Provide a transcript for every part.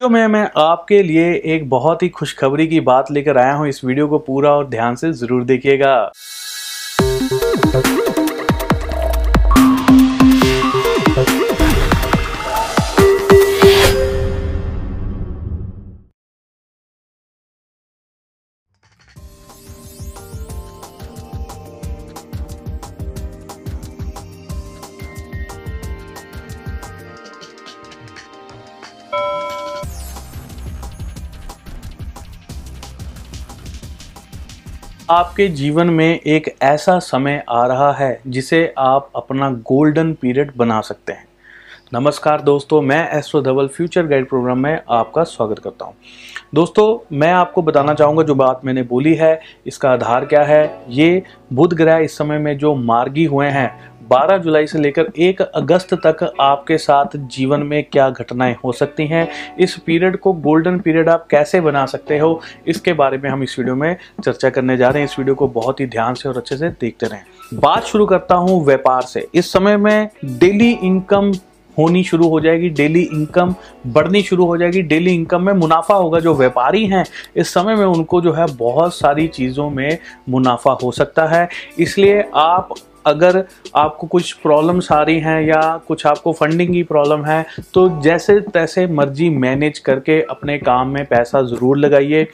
तो मैं मैं आपके लिए एक बहुत ही खुशखबरी की बात लेकर आया हूँ। इस वीडियो को पूरा और ध्यान से ज़रूर देखिएगा। आपके जीवन में एक ऐसा समय आ रहा है जिसे आप अपना गोल्डन पीरियड बना सकते हैं। नमस्कार दोस्तों, मैं astro Dhaval future guide program में आपका स्वागत करता हूँ। दोस्तों, मैं आपको बताना चाहूँगा जो बात मैंने बोली है, इसका आधार क्या है? ये बुध ग्रह इस समय में जो मार्गी हुए हैं 12 जुलाई से लेकर 1 अगस्त तक आपके साथ जीवन में क्या घटनाएँ हो सकती हैं, इस पीरियड को गोल्डन पीरियड आप कैसे बना सकते हो, इसके बारे में हम इस वीडियो में चर्चा करने जा रहे हैं। इस वीडियो को बहुत ही ध्यान से और अच्छे से देखते रहें। बात शुरू करता हूँ व्यापार से। इस समय में डेली इनकम होनी शुरू हो जाएगी डेली इनकम बढ़नी शुरू हो जाएगी डेली इनकम में मुनाफा होगा। जो व्यापारी हैं, इस समय में उनको जो है बहुत सारी चीज़ों में मुनाफा हो सकता है। इसलिए आप अगर आपको कुछ प्रॉब्लम्स आ रही हैं या कुछ आपको फंडिंग की प्रॉब्लम है तो जैसे तैसे मर्ज़ी मैनेज करके अपने काम में पैसा ज़रूर लगाइए।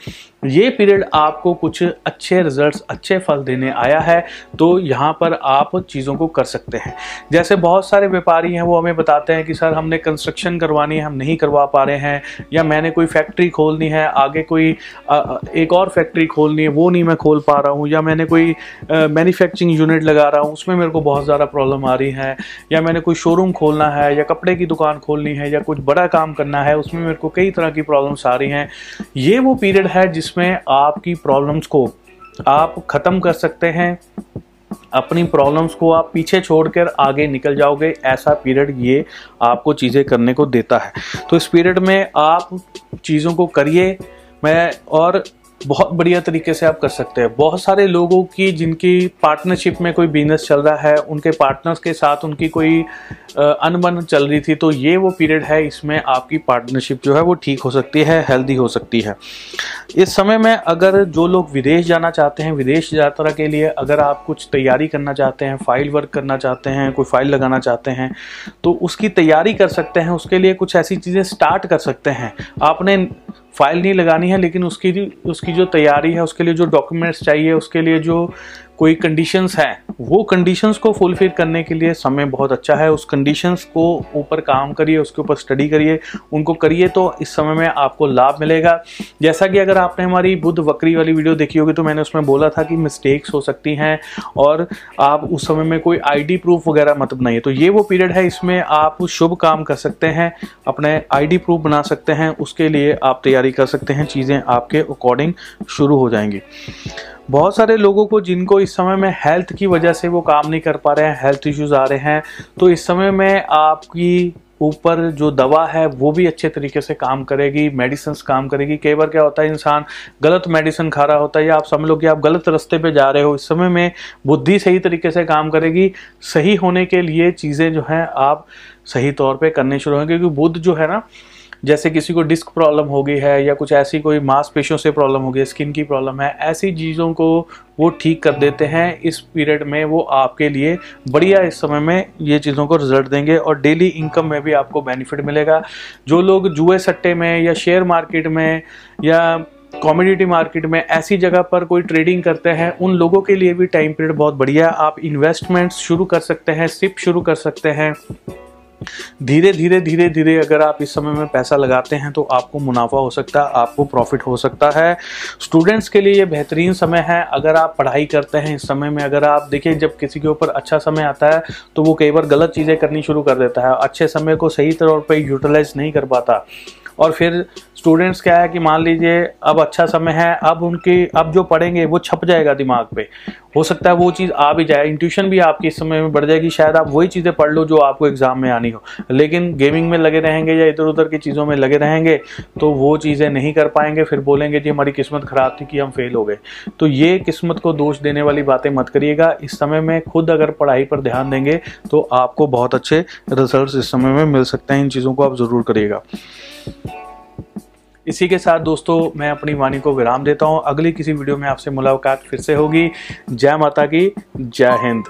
ये पीरियड आपको कुछ अच्छे रिजल्ट्स अच्छे फल देने आया है तो यहाँ पर आप चीज़ों को कर सकते हैं। जैसे बहुत सारे व्यापारी हैं, वो हमें बताते हैं कि, सर, हमने कंस्ट्रक्शन करवानी है, हम नहीं करवा पा रहे हैं, या मैंने कोई फैक्ट्री खोलनी है, आगे कोई एक और फैक्ट्री खोलनी है, वो नहीं मैं खोल पा रहा हूँ, या मैंने कोई मैन्युफैक्चरिंग यूनिट लगा रहा हूँ उसमें मेरे को बहुत ज़्यादा प्रॉब्लम आ रही है। या मैंने कोई शोरूम खोलना है, या कपड़े की दुकान खोलनी है, या कुछ बड़ा काम करना है, उसमें मेरे को कई तरह की प्रॉब्लम्स आ रही हैं। ये वो पीरियड है जिसमें आपकी प्रॉब्लम्स को आप ख़त्म कर सकते हैं। अपनी प्रॉब्लम्स को आप पीछे छोड़कर आगे निकल जाओगे। ऐसा पीरियड ये आपको चीज़ें करने को देता है। तो इस पीरियड में आप चीज़ों को करिए। मैं और बहुत बढ़िया तरीके से आप कर सकते हैं। बहुत सारे लोगों की जिनकी पार्टनरशिप में कोई बिज़नेस चल रहा है, उनके पार्टनर्स के साथ उनकी कोई अनबन चल रही थी तो ये वो पीरियड है, इसमें आपकी पार्टनरशिप जो है वो ठीक हो सकती है हेल्दी हो सकती है। इस समय में अगर जो लोग विदेश जाना चाहते हैं, विदेश यात्रा के लिए अगर आप कुछ तैयारी करना चाहते हैं फ़ाइल वर्क करना चाहते हैं, कोई फ़ाइल लगाना चाहते हैं तो उसकी तैयारी कर सकते हैं, उसके लिए कुछ ऐसी चीज़ें स्टार्ट कर सकते हैं। आपने फ़ाइल नहीं लगानी है, लेकिन उसकी उसकी जो तैयारी है, उसके लिए जो डॉक्यूमेंट्स चाहिए, उसके लिए जो कोई कंडीशंस हैं, वो कंडीशंस को फुलफिल करने के लिए समय बहुत अच्छा है। उस कंडीशंस को ऊपर काम करिए, उसके ऊपर स्टडी करिए, उनको करिए तो इस समय में आपको लाभ मिलेगा। जैसा कि अगर आपने हमारी बुद्ध वक्री वाली वीडियो देखी होगी तो मैंने उसमें बोला था कि मिस्टेक्स हो सकती हैं और आप उस समय में कोई आईडी प्रूफ वगैरह मत बनाइए। तो ये वो पीरियड है, इसमें आप शुभ काम कर सकते हैं, अपने आईडी प्रूफ बना सकते हैं, उसके लिए आप तैयारी कर सकते हैं, चीज़ें आपके अकॉर्डिंग शुरू हो जाएँगी। बहुत सारे लोगों को जिनको इस समय में हेल्थ की वजह से वो काम नहीं कर पा रहे हैं हेल्थ इश्यूज़ आ रहे हैं तो इस समय में आपकी ऊपर जो दवा है, वो भी अच्छे तरीके से काम करेगी मेडिसिन काम करेगी। कई बार क्या होता है, इंसान गलत मेडिसिन खा रहा होता है, या आप समझ लो कि आप गलत रास्ते पे जा रहे हो, इस समय में बुद्धि सही तरीके से काम करेगी। सही होने के लिए चीज़ें जो हैं, आप सही तौर पे करने शुरू होंगे क्योंकि बुद्ध जो है ना जैसे किसी को डिस्क प्रॉब्लम हो गई है या कुछ ऐसी कोई मांसपेशियों से प्रॉब्लम हो गई स्किन की प्रॉब्लम है, ऐसी चीज़ों को वो ठीक कर देते हैं। इस पीरियड में वो आपके लिए बढ़िया इस समय में ये चीज़ों को रिज़ल्ट देंगे और डेली इनकम में भी आपको बेनिफिट मिलेगा। जो लोग जुए सट्टे में या शेयर मार्केट में या कॉमोडिटी मार्केट में ऐसी जगह पर कोई ट्रेडिंग करते हैं, उन लोगों के लिए भी टाइम पीरियड बहुत बढ़िया। आप इन्वेस्टमेंट्स शुरू कर सकते हैं सिप शुरू कर सकते हैं। धीरे धीरे धीरे धीरे अगर आप इस समय में पैसा लगाते हैं तो आपको मुनाफा हो सकता है, आपको प्रॉफिट हो सकता है। स्टूडेंट्स के लिए ये बेहतरीन समय है। अगर आप पढ़ाई करते हैं इस समय में, अगर आप देखिए जब किसी के ऊपर अच्छा समय आता है तो वो कई बार गलत चीज़ें करनी शुरू कर देता है। अच्छे समय को सही तौर पर यूटिलाइज नहीं कर पाता। और फिर स्टूडेंट्स क्या है कि मान लीजिए अब अच्छा समय है, अब उनकी, अब जो पढ़ेंगे वो छप जाएगा दिमाग पे। हो सकता है वो चीज़ आ भी जाए इंट्यूशन भी आपकी इस समय में बढ़ जाएगी, शायद आप वही चीज़ें पढ़ लो जो आपको एग्ज़ाम में आनी हो। लेकिन गेमिंग में लगे रहेंगे या इधर उधर की चीज़ों में लगे रहेंगे तो वो चीज़ें नहीं कर पाएँगे, फिर बोलेंगे, जी, हमारी किस्मत ख़राब थी कि हम फेल हो गए। तो ये किस्मत को दोष देने वाली बातें मत करिएगा। इस समय में खुद अगर पढ़ाई पर ध्यान देंगे तो आपको बहुत अच्छे रिज़ल्ट इस समय में मिल सकते हैं। इन चीज़ों को आप ज़रूर करिएगा। इसी के साथ दोस्तों, मैं अपनी वाणी को विराम देता हूँ। अगली किसी वीडियो में आपसे मुलाकात फिर से होगी। जय माता की, जय हिंद।